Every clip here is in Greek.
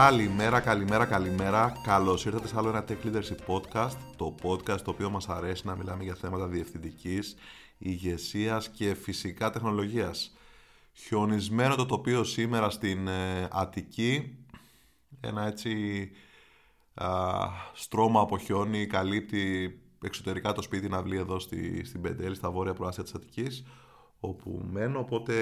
Καλημέρα, καλημέρα, καλημέρα. Καλώς ήρθατε σε άλλο ένα Tech Leadership Podcast. Το podcast το οποίο μας αρέσει να μιλάμε για θέματα διευθυντικής, ηγεσίας και φυσικά τεχνολογίας. Χιονισμένο το τοπίο σήμερα στην ε, Αττική. Ένα έτσι α, στρώμα από χιόνι καλύπτει εξωτερικά το σπίτι να βλεί εδώ στη, στην Πεντέλη, στα βόρεια προάστια της Αττικής, όπου μένω, οπότε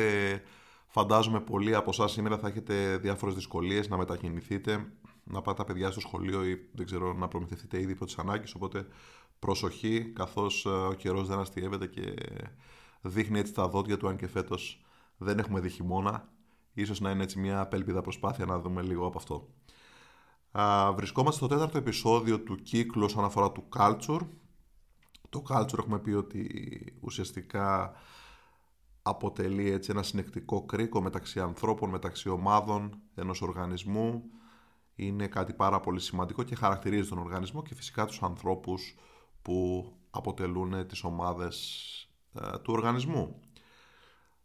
Φαντάζομαι πολλοί από εσάς σήμερα θα έχετε διάφορες δυσκολίες να μετακινηθείτε, να πάτε τα παιδιά στο σχολείο ή δεν ξέρω, να προμηθευτείτε ήδη πρώτης ανάγκης. Οπότε προσοχή, καθώς ε, ο καιρός δεν αστείευεται και δείχνει έτσι τα δόντια του, αν και φέτος δεν έχουμε δει χειμώνα. Ίσως να είναι έτσι μια απέλπιδα προσπάθεια να δούμε λίγο από αυτό. Α, βρισκόμαστε στο τέταρτο επεισόδιο του κύκλου όσον αφορά του culture. Το culture έχουμε πει ότι ουσιαστικά αποτελεί έτσι ένα συνεκτικό κρίκο μεταξύ ανθρώπων, μεταξύ ομάδων ενός οργανισμού. Είναι κάτι πάρα πολύ σημαντικό και χαρακτηρίζει τον οργανισμό και φυσικά τους ανθρώπους που αποτελούν τις ομάδες ε, του οργανισμού.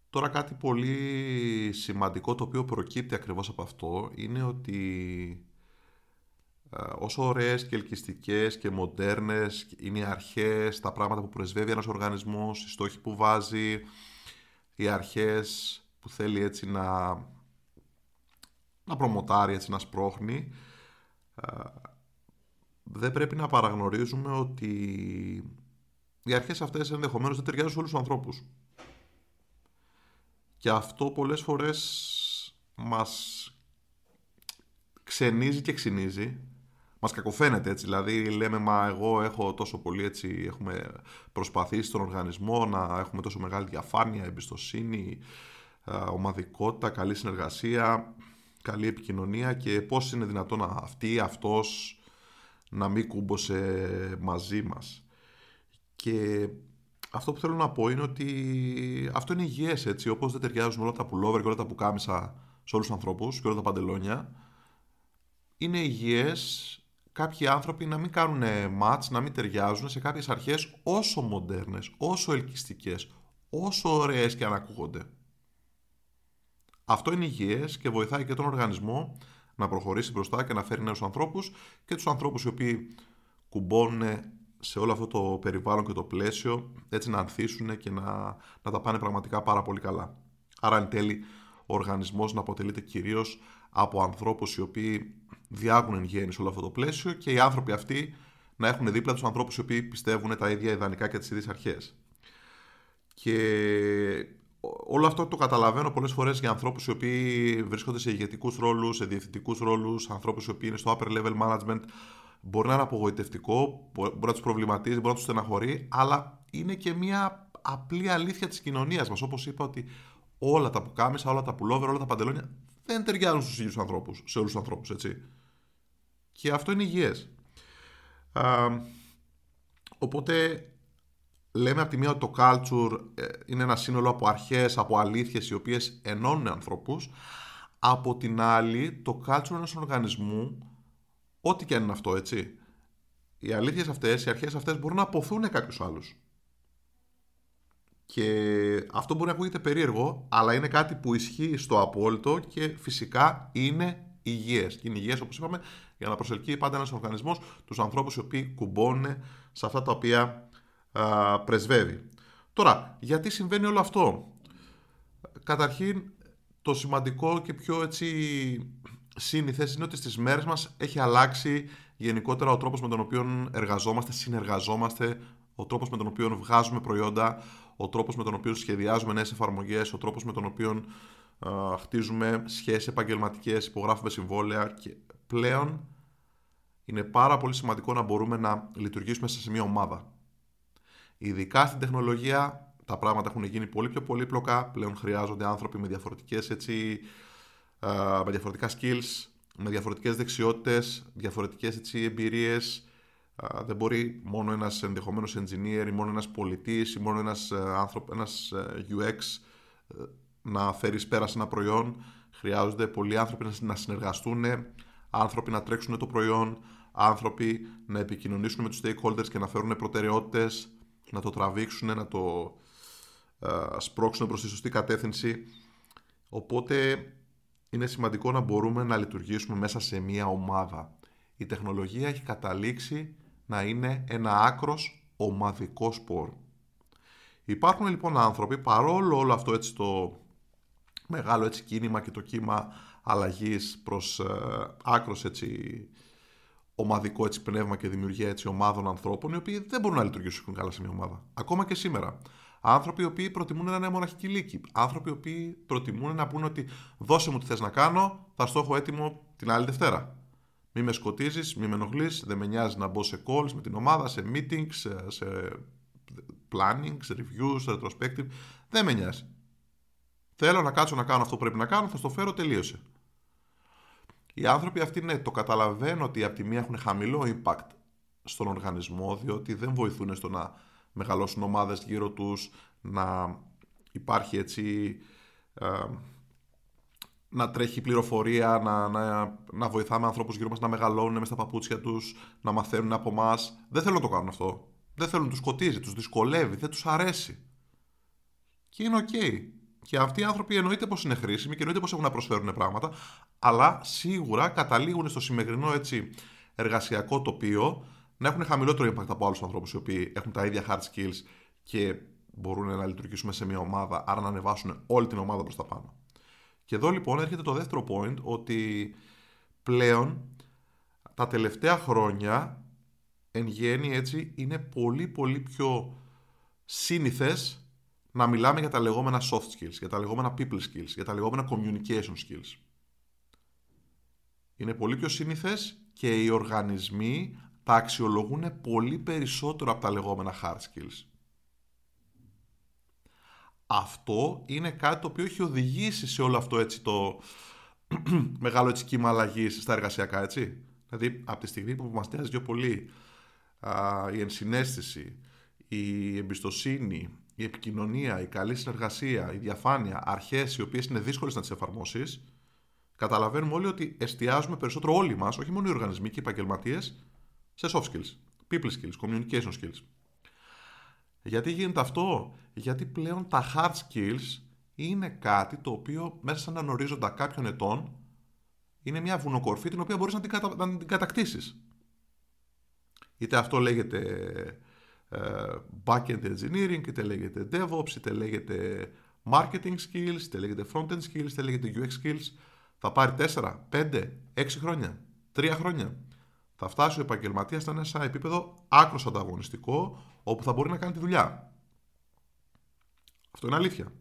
Τώρα κάτι πολύ σημαντικό το οποίο προκύπτει ακριβώς από αυτό είναι ότι ε, όσο ωραίες και ελκυστικές και μοντέρνες είναι οι αρχές, τα πράγματα που πρεσβεύει ένας οργανισμός, οι στόχοι που βάζει, οι αρχές που θέλει έτσι να, να προμοτάρει, έτσι να σπρώχνει, δεν πρέπει να παραγνωρίζουμε ότι οι αρχές αυτές ενδεχομένως δεν ταιριάζουν σε όλους τους ανθρώπους. Και αυτό πολλές φορές μας ξενίζει και ξυνίζει Μας κακοφαίνεται έτσι. Δηλαδή, λέμε, μα εγώ έχω τόσο πολύ έτσι. Έχουμε προσπαθήσει στον οργανισμό να έχουμε τόσο μεγάλη διαφάνεια, εμπιστοσύνη, ομαδικότητα, καλή συνεργασία, καλή επικοινωνία και πώς είναι δυνατόν αυτή αυτός να μην κούμπωσε μαζί μας. Και αυτό που θέλω να πω είναι ότι αυτό είναι υγιές έτσι, όπως δεν ταιριάζουν όλα τα πουλόβερ και όλα τα πουκάμισα σε όλους τους ανθρώπους και όλα τα παντελόνια. Είναι υγιές κάποιοι άνθρωποι να μην κάνουν μάτς, να μην ταιριάζουν σε κάποιες αρχές όσο μοντέρνες, όσο ελκυστικές, όσο ωραίες και αν ακούγονται. Αυτό είναι υγιές και βοηθάει και τον οργανισμό να προχωρήσει μπροστά και να φέρει νέους ανθρώπους και τους ανθρώπους οι οποίοι κουμπώνουν σε όλο αυτό το περιβάλλον και το πλαίσιο έτσι να ανθίσουν και να, να τα πάνε πραγματικά πάρα πολύ καλά. Άρα εν τέλει ο οργανισμός να αποτελείται κυρίως από ανθρώπους οι οποίοι διάγουν εν γέννη σε όλο αυτό το πλαίσιο και οι άνθρωποι αυτοί να έχουν δίπλα τους ανθρώπους οι οποίοι πιστεύουν τα ίδια ιδανικά και τις ίδιες αρχές. Και όλο αυτό το καταλαβαίνω πολλές φορές για ανθρώπους οι οποίοι βρίσκονται σε ηγετικούς ρόλους, σε διευθυντικούς ρόλους, ανθρώπους οι οποίοι είναι στο upper level management. Μπορεί να είναι απογοητευτικό, μπορεί να τους προβληματίζει, μπορεί να τους στεναχωρεί, αλλά είναι και μια απλή αλήθεια της κοινωνίας μας. Όπως είπα, ότι όλα τα πουκάμισα, όλα τα πουλόβερα, όλα τα παντελόνια δεν ταιριάζουν στους ίδιους ανθρώπους, σε όλους τους ανθρώπους, έτσι. Και αυτό είναι υγιές. οπότε λέμε από τη μία ότι το culture ε, είναι ένα σύνολο από αρχές, από αλήθειες οι οποίες ενώνουν ανθρώπους. Από την άλλη, το culture ενός οργανισμού, ό,τι και αν είναι αυτό, έτσι. Οι αλήθειες αυτές, οι αρχές αυτές μπορούν να αποθούν κάποιους άλλους. Και αυτό μπορεί να ακούγεται περίεργο, αλλά είναι κάτι που ισχύει στο απόλυτο και φυσικά είναι υγιές. Και είναι υγιές, όπως είπαμε, για να προσελκύει πάντα ένας οργανισμός τους ανθρώπους οι οποίοι κουμπώνουν σε αυτά τα οποία α, πρεσβεύει. Τώρα, γιατί συμβαίνει όλο αυτό; Καταρχήν, το σημαντικό και πιο έτσι σύνηθες είναι ότι στις μέρες μας έχει αλλάξει γενικότερα ο τρόπος με τον οποίο εργαζόμαστε, συνεργαζόμαστε, ο τρόπος με τον οποίο βγάζουμε προϊόντα, ο τρόπος με τον οποίο σχεδιάζουμε νέες εφαρμογές, ο τρόπος με τον οποίο χτίζουμε σχέσεις επαγγελματικές, υπογράφουμε συμβόλαια και πλέον είναι πάρα πολύ σημαντικό να μπορούμε να λειτουργήσουμε σε μια ομάδα. Ειδικά στην τεχνολογία τα πράγματα έχουν γίνει πολύ πιο πολύπλοκα, πλέον χρειάζονται άνθρωποι με, διαφορετικές, έτσι, με διαφορετικά skills, με διαφορετικές δεξιότητες, διαφορετικές έτσι, εμπειρίες. Δεν μπορεί μόνο ένας ενδεχομένως engineer ή μόνο ένας πολιτής ή μόνο ένας, άνθρωπο, ένας UX ε, να φέρεις πέρα σε ένα προϊόν. Χρειάζονται πολλοί άνθρωποι να συνεργαστούν, άνθρωποι να τρέξουν το προϊόν, άνθρωποι να επικοινωνήσουν με τους stakeholders και να φέρουν προτεραιότητες, να το τραβήξουν, να το uh, σπρώξουν προς τη σωστή κατεύθυνση. Οπότε είναι σημαντικό να μπορούμε να λειτουργήσουμε μέσα σε μία ομάδα. Η τεχνολογία έχει καταλήξει να είναι ένα άκρος ομαδικός σπορ. Υπάρχουν λοιπόν άνθρωποι, παρόλο όλο αυτό έτσι το μεγάλο έτσι κίνημα και το κύμα αλλαγής προς ε, άκρος έτσι ομαδικό έτσι πνεύμα και δημιουργία έτσι ομάδων ανθρώπων οι οποίοι δεν μπορούν να λειτουργήσουν καλά σε μια ομάδα. Ακόμα και σήμερα. Άνθρωποι οι οποίοι προτιμούν να είναι μοναχική λύκη. Άνθρωποι οι οποίοι προτιμούν να πούνε ότι δώσε μου τι θες να κάνω, θα στο έχω έτοιμο την άλλη Δευτέρα. Μη με σκοτίζεις, μη με ενοχλείς, δεν με νοιάζει να μπω σε calls με την ομάδα, σε meetings, σε, σε planning, σε reviews, σε retrospective. Δεν με νοιάζει. Θέλω να κάτσω να κάνω αυτό που πρέπει να κάνω, θα στο φέρω, τελείωσε. Οι άνθρωποι αυτοί, ναι, το καταλαβαίνω ότι από τη μία έχουν χαμηλό impact στον οργανισμό, διότι δεν βοηθούν στο να μεγαλώσουν ομάδες γύρω τους, να υπάρχει έτσι... Ε, να τρέχει πληροφορία, να, να, να βοηθάμε ανθρώπους γύρω μας να μεγαλώνουν μες στα παπούτσια τους, να μαθαίνουν από εμάς. Δεν θέλουν να το κάνουν αυτό. Δεν θέλουν, τους σκοτίζει, τους δυσκολεύει, δεν τους αρέσει. Και είναι οκ. Και αυτοί οι άνθρωποι εννοείται πως είναι χρήσιμοι και εννοείται πως έχουν να προσφέρουν πράγματα, αλλά σίγουρα καταλήγουν στο σημερινό έτσι, εργασιακό τοπίο να έχουν χαμηλότερο impact από άλλους ανθρώπους οι οποίοι έχουν τα ίδια hard skills και μπορούν να λειτουργήσουν σε μια ομάδα, άρα να ανεβάσουν όλη την ομάδα προς τα πάνω. Και εδώ λοιπόν έρχεται το δεύτερο point ότι πλέον τα τελευταία χρόνια εν γέννη έτσι είναι πολύ πολύ πιο σύνηθες να μιλάμε για τα λεγόμενα soft skills, για τα λεγόμενα people skills, για τα λεγόμενα communication skills. Είναι πολύ πιο σύνηθες και οι οργανισμοί τα αξιολογούν πολύ περισσότερο από τα λεγόμενα hard skills. Αυτό είναι κάτι το οποίο έχει οδηγήσει σε όλο αυτό έτσι το μεγάλο έτσι κύμα αλλαγής στα εργασιακά, έτσι. Δηλαδή, από τη στιγμή που μας νοιάζει πιο πολύ α, η ενσυναίσθηση, η εμπιστοσύνη, η επικοινωνία, η καλή συνεργασία, η διαφάνεια, αρχές οι οποίες είναι δύσκολες να τις εφαρμόσεις, καταλαβαίνουμε όλοι ότι εστιάζουμε περισσότερο όλοι μας, όχι μόνο οι οργανισμοί και οι επαγγελματίες, σε soft skills, people skills, communication skills. Γιατί γίνεται αυτό, Γιατί πλέον τα hard skills είναι κάτι το οποίο μέσα σε έναν ορίζοντα κάποιων ετών είναι μια βουνοκορφή την οποία μπορείς να την, κατα... να την κατακτήσεις. Είτε αυτό λέγεται ε, backend engineering, είτε λέγεται DevOps, είτε λέγεται marketing skills, είτε λέγεται frontend skills, είτε λέγεται UX skills. Θα πάρει 4, 5, 6 χρόνια, 3 χρόνια. Θα φτάσει ο επαγγελματίας σε ένα επίπεδο άκρος ανταγωνιστικό, όπου θα μπορεί να κάνει τη δουλειά. Αυτό είναι αλήθεια.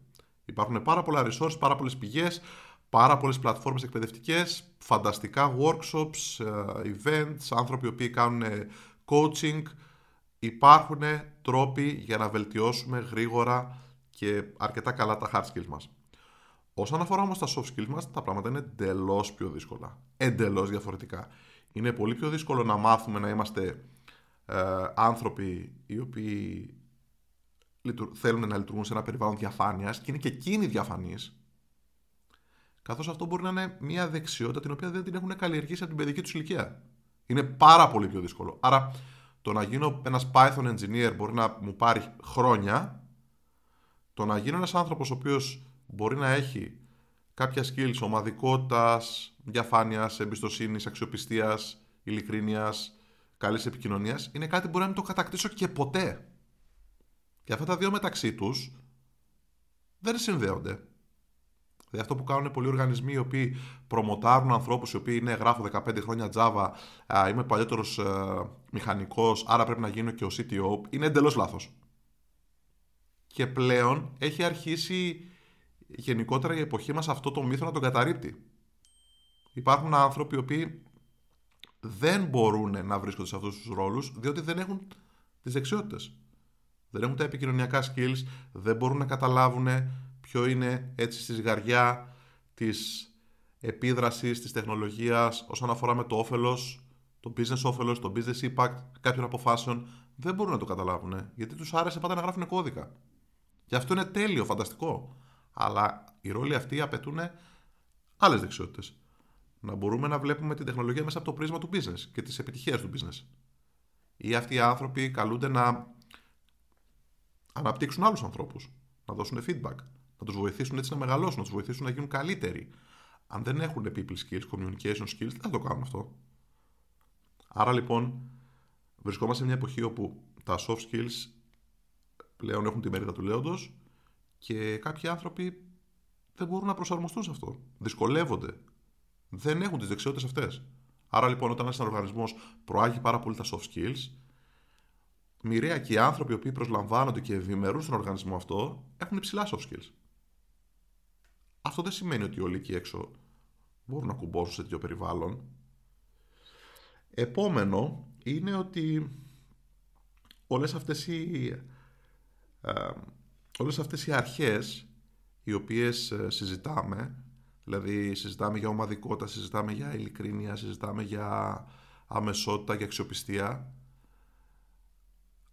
Υπάρχουν πάρα πολλά resources, πάρα πολλές πηγές, πάρα πολλές πλατφόρμες εκπαιδευτικές, φανταστικά workshops, ε, events, άνθρωποι οι οποίοι κάνουν coaching, υπάρχουν τρόποι για να βελτιώσουμε γρήγορα και αρκετά καλά τα hard skills μας. Όσον αφορά όμως τα soft skills μας, τα πράγματα είναι εντελώς πιο δύσκολα. Εντελώς διαφορετικά. Είναι πολύ πιο δύσκολο να μάθουμε να είμαστε ε, άνθρωποι οι οποίοι θέλουν να λειτουργούν σε ένα περιβάλλον διαφάνειας και είναι και εκείνοι διαφανείς καθώς αυτό μπορεί να είναι μια δεξιότητα την οποία δεν την έχουν καλλιεργήσει από την παιδική τους ηλικία. Είναι πάρα πολύ πιο δύσκολο. Άρα το να γίνω ένας Python engineer μπορεί να μου πάρει χρόνια. Το να γίνω ένας άνθρωπος ο οποίος μπορεί να έχει κάποια skills ομαδικότητας, διαφάνειας, εμπιστοσύνης, αξιοπιστίας, ειλικρίνειας, καλής επικοινωνίας, είναι κάτι που μπορεί να μην το κατακτήσω και ποτέ. Και αυτά τα δύο μεταξύ τους δεν συνδέονται. Δηλαδή αυτό που κάνουν πολλοί οργανισμοί οι οποίοι προμοτάρουν ανθρώπους οι οποίοι είναι γράφω 15 χρόνια Java, είμαι παλιότερος ε, μηχανικός, άρα πρέπει να γίνω και ο CTO, είναι εντελώς λάθος. Και πλέον έχει αρχίσει γενικότερα η εποχή μας αυτό το μύθο να τον καταρρύπτει. Υπάρχουν άνθρωποι οι οποίοι δεν μπορούν να βρίσκονται σε αυτούς τους ρόλους διότι δεν έχουν τις δεξιότητες. Δεν έχουν τα επικοινωνιακά skills, δεν μπορούν να καταλάβουν ποιο είναι έτσι στη ζυγαριά της επίδρασης της τεχνολογίας όσον αφορά με το όφελος, το business όφελος, το business impact κάποιων αποφάσεων, δεν μπορούν να το καταλάβουν. Γιατί τους άρεσε πάντα να γράφουν κώδικα. Και αυτό είναι τέλειο, φανταστικό. Αλλά οι ρόλοι αυτοί απαιτούν άλλες δεξιότητες. Να μπορούμε να βλέπουμε την τεχνολογία μέσα από το πρίσμα του business και τις επιτυχίες του business. Ή αυτοί οι άνθρωποι καλούνται να αναπτύξουν άλλους ανθρώπους, να δώσουν feedback, να τους βοηθήσουν έτσι να μεγαλώσουν, να τους βοηθήσουν να γίνουν καλύτεροι. Αν δεν έχουν people skills, communication skills, δεν θα το κάνουν αυτό. Άρα λοιπόν, βρισκόμαστε σε μια εποχή όπου τα soft skills πλέον έχουν τη μερίδα του λέοντος και κάποιοι άνθρωποι δεν μπορούν να προσαρμοστούν σε αυτό. Δυσκολεύονται. Δεν έχουν τις δεξιότητες αυτές. Άρα λοιπόν, όταν ένας οργανισμός προάγει πάρα πολύ τα soft skills, μοιραία και οι άνθρωποι οι οποίοι προσλαμβάνονται και ευημερούν στον οργανισμό αυτό έχουν υψηλά soft skills. Αυτό δεν σημαίνει ότι όλοι εκεί έξω μπορούν να κουμπώσουν σε τέτοιο περιβάλλον. Επόμενο είναι ότι όλες αυτές οι, ε, όλες αυτές οι αρχές οι οποίες ε, συζητάμε, δηλαδή συζητάμε για ομαδικότητα, συζητάμε για ειλικρίνεια, συζητάμε για αμεσότητα, για αξιοπιστία,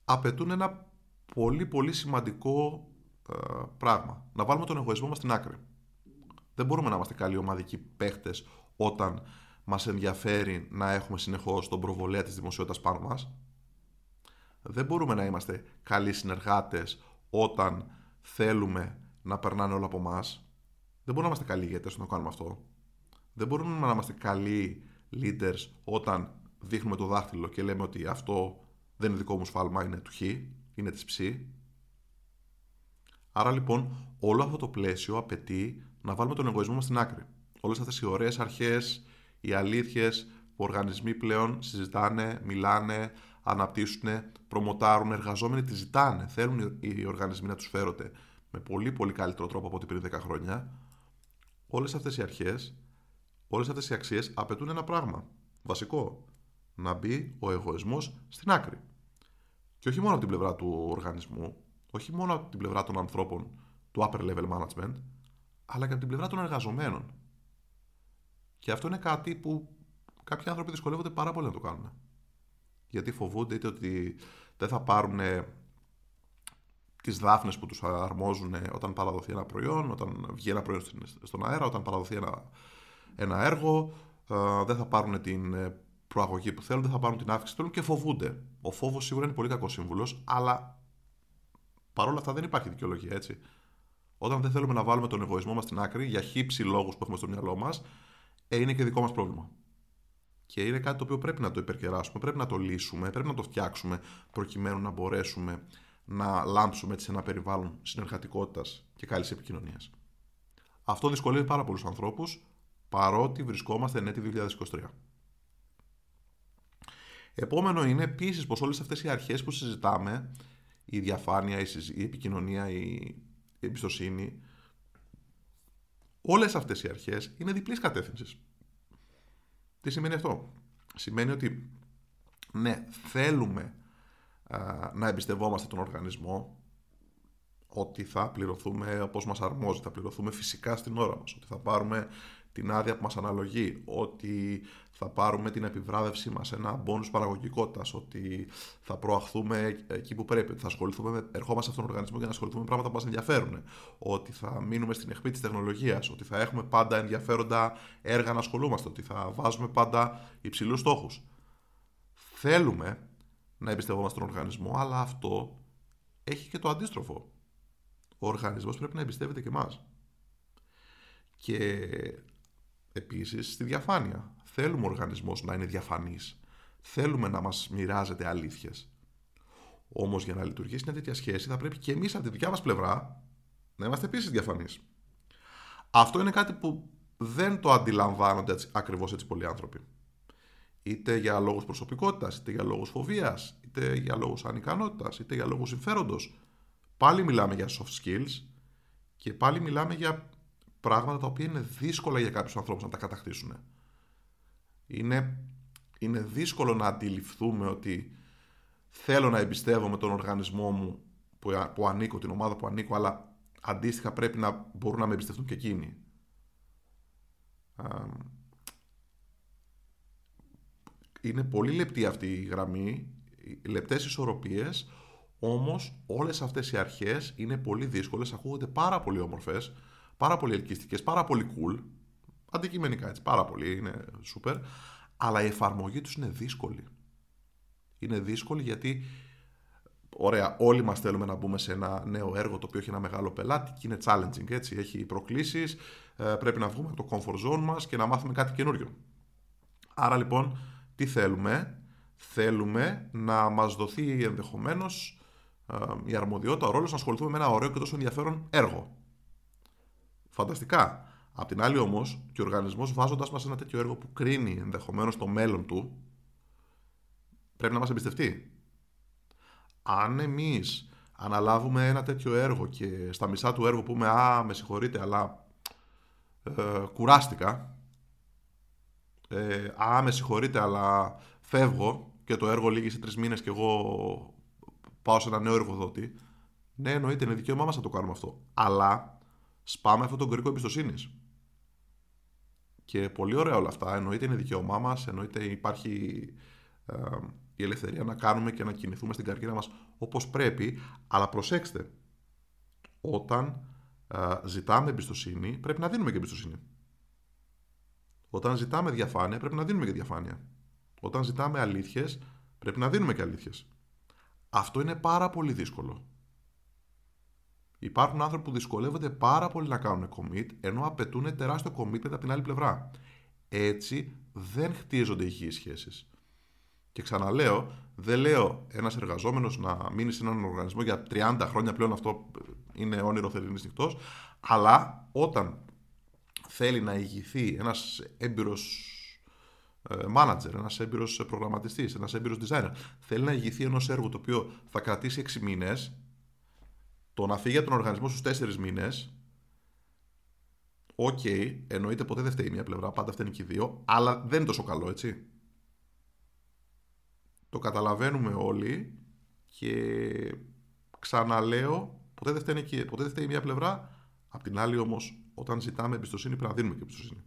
απαιτούν ένα πολύ πολύ σημαντικό ε, πράγμα. Να βάλουμε τον εγωισμό μας στην άκρη. Δεν μπορούμε να είμαστε καλοί ομαδικοί παίχτες όταν μας ενδιαφέρει να έχουμε συνεχώς τον προβολέα της δημοσιότητας πάνω μας. Δεν μπορούμε να είμαστε καλοί συνεργάτες όταν θέλουμε να περνάνε όλα από εμάς. Δεν μπορούμε να είμαστε καλοί ηγέτες όταν το κάνουμε αυτό. Δεν μπορούμε να είμαστε καλοί leaders όταν δείχνουμε το δάχτυλο και λέμε ότι αυτό δεν είναι δικό μου σφάλμα, είναι του Χ, είναι της Ψ. Άρα λοιπόν όλο αυτό το πλαίσιο απαιτεί να βάλουμε τον εγωισμό μας στην άκρη. Όλες αυτές οι ωραίες αρχές, οι αλήθειες που οργανισμοί πλέον συζητάνε, μιλάνε, αναπτύσσουν, προμοτάρουν, εργαζόμενοι τις ζητάνε. Θέλουν οι οργανισμοί να τους φέρονται με πολύ πολύ καλύτερο τρόπο από ό,τι πριν 10 χρόνια, όλες αυτές οι αρχές, όλες αυτές οι αξίες απαιτούν ένα πράγμα, βασικό, να μπει ο εγωισμός στην άκρη. Και όχι μόνο από την πλευρά του οργανισμού, όχι μόνο από την πλευρά των ανθρώπων του upper level management, αλλά και από την πλευρά των εργαζομένων. Και αυτό είναι κάτι που κάποιοι άνθρωποι δυσκολεύονται πάρα πολύ να το κάνουν. Γιατί φοβούνται είτε ότι δεν θα πάρουν τις δάφνες που τους αρμόζουν όταν παραδοθεί ένα προϊόν, όταν βγει ένα προϊόν στον αέρα, όταν παραδοθεί ένα, ένα έργο, ε, δεν θα πάρουν την ε, προαγωγή που θέλουν, δεν θα πάρουν την αύξηση που θέλουν και φοβούνται. Ο φόβος σίγουρα είναι πολύ κακός σύμβουλος, αλλά παρόλα αυτά δεν υπάρχει δικαιολογία, έτσι. Όταν δεν θέλουμε να βάλουμε τον εγωισμό μας στην άκρη για χύψη λόγους που έχουμε στο μυαλό μας, ε, είναι και δικό μας πρόβλημα. Και είναι κάτι το οποίο πρέπει να το υπερκεράσουμε, πρέπει να το λύσουμε, πρέπει να το φτιάξουμε προκειμένου να μπορέσουμε να λάμψουμε σε ένα περιβάλλον συνεργατικότητας και καλής επικοινωνίας. Αυτό δυσκολεύει πάρα πολλούς ανθρώπους, παρότι βρισκόμαστε εν έτη 2023. Επόμενο είναι επίσης πως όλες αυτές οι αρχές που συζητάμε, η διαφάνεια, η επικοινωνία, η εμπιστοσύνη, όλες αυτές οι αρχές είναι διπλής κατεύθυνσης. Τι σημαίνει αυτό, Σημαίνει ότι ναι, θέλουμε να εμπιστευόμαστε τον οργανισμό ότι θα πληρωθούμε όπως μας αρμόζει, θα πληρωθούμε φυσικά στην ώρα μας, ότι θα πάρουμε την άδεια που μας αναλογεί, ότι θα πάρουμε την επιβράβευσή μας, ένα μπόνους παραγωγικότητας, ότι θα προαχθούμε εκεί που πρέπει, ότι θα ασχοληθούμε, με, ερχόμαστε σε αυτόν τον οργανισμό για να ασχοληθούμε με πράγματα που μας ενδιαφέρουν, ότι θα μείνουμε στην αιχμή της τεχνολογίας, ότι θα έχουμε πάντα ενδιαφέροντα έργα να ασχολούμαστε, ότι θα βάζουμε πάντα υψηλούς στόχους. Θέλουμε να εμπιστευόμαστε τον οργανισμό, αλλά αυτό έχει και το αντίστροφο. Ο οργανισμός πρέπει να εμπιστεύεται και εμάς. Και επίσης στη διαφάνεια. Θέλουμε ο οργανισμός να είναι διαφανής. Θέλουμε να μας μοιράζεται αλήθειες. Όμως για να λειτουργήσει μια τέτοια σχέση θα πρέπει και εμείς από τη δικιά μας πλευρά να είμαστε επίσης διαφανείς. Αυτό είναι κάτι που δεν το αντιλαμβάνονται ακριβώς έτσι πολλοί άνθρωποι είτε για λόγους προσωπικότητας, είτε για λόγους φοβίας, είτε για λόγους ανικανότητας, είτε για λόγους συμφέροντος. Πάλι μιλάμε για soft skills και πάλι μιλάμε για πράγματα τα οποία είναι δύσκολα για κάποιους ανθρώπους να τα κατακτήσουν. Είναι, είναι δύσκολο να αντιληφθούμε ότι θέλω να εμπιστεύομαι τον οργανισμό μου που, που ανήκω, την ομάδα που ανήκω, αλλά αντίστοιχα πρέπει να μπορούν να με εμπιστευτούν και εκείνοι είναι πολύ λεπτή αυτή η γραμμή, λεπτές ισορροπίες, όμως όλες αυτές οι αρχές είναι πολύ δύσκολες, ακούγονται πάρα πολύ όμορφες, πάρα πολύ ελκυστικές, πάρα πολύ cool, αντικειμενικά έτσι, πάρα πολύ, είναι super, αλλά η εφαρμογή τους είναι δύσκολη. Είναι δύσκολη γιατί ωραία, όλοι μας θέλουμε να μπούμε σε ένα νέο έργο το οποίο έχει ένα μεγάλο πελάτη και είναι challenging, έτσι, έχει προκλήσεις, ε, πρέπει να βγούμε από το comfort zone μας και να μάθουμε κάτι καινούριο. Άρα λοιπόν, τι θέλουμε, θέλουμε να μας δοθεί ενδεχομένως ε, η αρμοδιότητα, ο ρόλος να ασχοληθούμε με ένα ωραίο και τόσο ενδιαφέρον έργο. Φανταστικά. Απ' την άλλη όμως, και ο οργανισμός βάζοντας μας ένα τέτοιο έργο που κρίνει ενδεχομένως το μέλλον του, πρέπει να μας εμπιστευτεί. Αν εμείς αναλάβουμε ένα τέτοιο έργο και στα μισά του έργου πούμε Α, με συγχωρείτε, αλλά ε, κουράστηκα. Ε, Α, με συγχωρείτε, αλλά φεύγω και το έργο λύγει σε τρεις μήνες και εγώ πάω σε ένα νέο εργοδότη. Ναι, εννοείται, είναι δικαίωμά μας να το κάνουμε αυτό. Αλλά σπάμε αυτόν τον κρίκο εμπιστοσύνης. Και πολύ ωραία όλα αυτά. Εννοείται είναι δικαίωμά μας, εννοείται υπάρχει ε, η ελευθερία να κάνουμε και να κινηθούμε στην καριέρα μας όπως πρέπει. Αλλά προσέξτε, όταν ε, ζητάμε εμπιστοσύνη, πρέπει να δίνουμε και εμπιστοσύνη. Όταν ζητάμε διαφάνεια, πρέπει να δίνουμε και διαφάνεια. Όταν ζητάμε αλήθειες, πρέπει να δίνουμε και αλήθειες. Αυτό είναι πάρα πολύ δύσκολο. Υπάρχουν άνθρωποι που δυσκολεύονται πάρα πολύ να κάνουν commit, ενώ απαιτούν τεράστιο commitment από την άλλη πλευρά. Έτσι δεν χτίζονται υγιείς σχέσεις. Και ξαναλέω, δεν λέω ένας εργαζόμενος να μείνει σε έναν οργανισμό για 30 χρόνια πλέον, αυτό είναι όνειρο θερινής νυχτός, αλλά όταν θέλει να ηγηθεί ένας έμπειρος ε, manager, ένας έμπειρος προγραμματιστής, ένας έμπειρος designer, θέλει να ηγηθεί ενός έργου το οποίο θα κρατήσει 6 μήνες, το να φύγει από τον οργανισμό στους 4 μήνες, ok, okay, εννοείται ποτέ δεν φταίει μία πλευρά, πάντα φταίνει και οι δύο, αλλά δεν είναι τόσο καλό, έτσι. Το καταλαβαίνουμε όλοι και ξαναλέω, ποτέ δεν, φταίνει και, ποτέ δεν φταίει μία πλευρά, απ' την άλλη όμως, όταν ζητάμε εμπιστοσύνη πρέπει να δίνουμε και εμπιστοσύνη.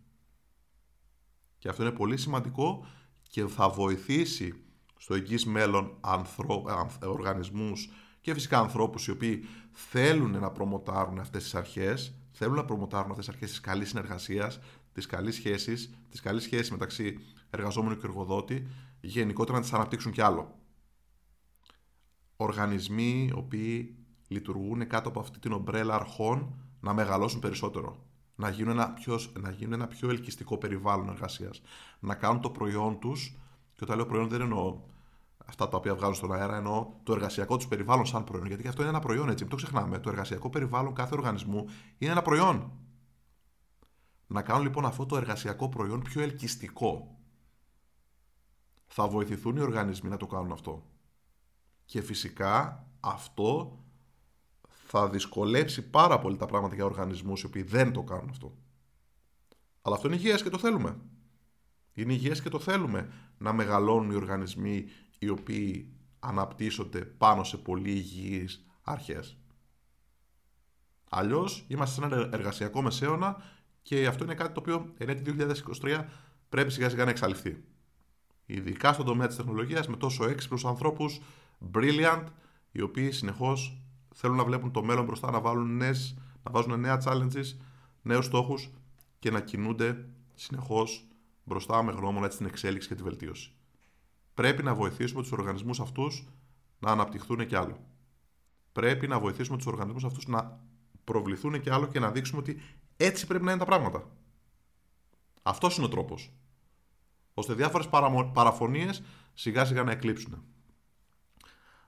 Και αυτό είναι πολύ σημαντικό και θα βοηθήσει στο εγγύς μέλλον ανθρω... οργανισμούς και φυσικά ανθρώπους οι οποίοι θέλουν να προμοτάρουν αυτές τις αρχές, θέλουν να προμοτάρουν αυτές τις αρχές της καλής συνεργασίας, της καλής σχέσης, της καλής σχέσης μεταξύ εργαζόμενου και εργοδότη, γενικότερα να τις αναπτύξουν κι άλλο. Οργανισμοί οι οποίοι λειτουργούν κάτω από αυτή την ομπρέλα αρχών να μεγαλώσουν περισσότερο. Να γίνουν ένα πιο, να γίνουν ένα πιο ελκυστικό περιβάλλον εργασίας. Να κάνουν το προϊόν τους, και όταν λέω προϊόν δεν εννοώ αυτά τα οποία βγάζουν στον αέρα, ενώ το εργασιακό τους περιβάλλον σαν προϊόν. Γιατί αυτό είναι ένα προϊόν, έτσι. Μην το ξεχνάμε. Το εργασιακό περιβάλλον κάθε οργανισμού είναι ένα προϊόν. Να κάνουν λοιπόν αυτό το εργασιακό προϊόν πιο ελκυστικό. Θα βοηθηθούν οι οργανισμοί να το κάνουν αυτό. Και φυσικά αυτό θα δυσκολέψει πάρα πολύ τα πράγματα για οργανισμούς οι οποίοι δεν το κάνουν αυτό. Αλλά αυτό είναι υγιές και το θέλουμε. Είναι υγιές και το θέλουμε να μεγαλώνουν οι οργανισμοί οι οποίοι αναπτύσσονται πάνω σε πολύ υγιείς αρχές. Αλλιώς είμαστε σε ένα εργασιακό μεσαίωνα και αυτό είναι κάτι το οποίο εν 2023 πρέπει σιγά σιγά να εξαλειφθεί. Ειδικά στον τομέα της τεχνολογίας με τόσο έξυπνους ανθρώπους, brilliant, οι οποίοι συνεχώς θέλουν να βλέπουν το μέλλον μπροστά, να, βάλουν νέες, να βάζουν νέα challenges, νέους στόχους και να κινούνται συνεχώς μπροστά με γνώμονα την εξέλιξη και τη βελτίωση πρέπει να βοηθήσουμε τους οργανισμούς αυτούς να αναπτυχθούν και άλλο. Πρέπει να βοηθήσουμε τους οργανισμούς αυτούς να προβληθούν και άλλο και να δείξουμε ότι έτσι πρέπει να είναι τα πράγματα. Αυτός είναι ο τρόπος. Ώστε διάφορες παραφωνίες σιγά σιγά να εκλείψουν.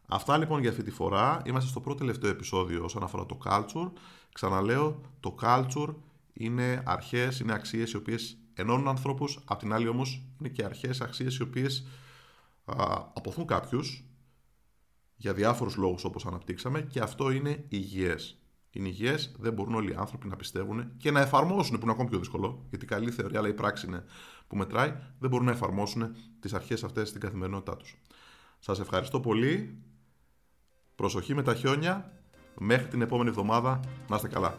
Αυτά λοιπόν για αυτή τη φορά. Είμαστε στο πρώτο τελευταίο επεισόδιο όσον αφορά το culture. Ξαναλέω, το culture είναι αρχές, είναι αξίες οι οποίες ενώνουν ανθρώπους, απ' την άλλη όμως είναι και αρχές, αξίες οι οποίες αποθούν κάποιους για διάφορους λόγους όπως αναπτύξαμε και αυτό είναι υγιές. Είναι υγιές, δεν μπορούν όλοι οι άνθρωποι να πιστεύουν και να εφαρμόσουν, που είναι ακόμη πιο δύσκολο, γιατί καλή θεωρία, αλλά η πράξη είναι που μετράει, δεν μπορούν να εφαρμόσουν τις αρχές αυτές στην καθημερινότητά τους. Σας ευχαριστώ πολύ. Προσοχή με τα χιόνια. Μέχρι την επόμενη εβδομάδα. Να είστε καλά.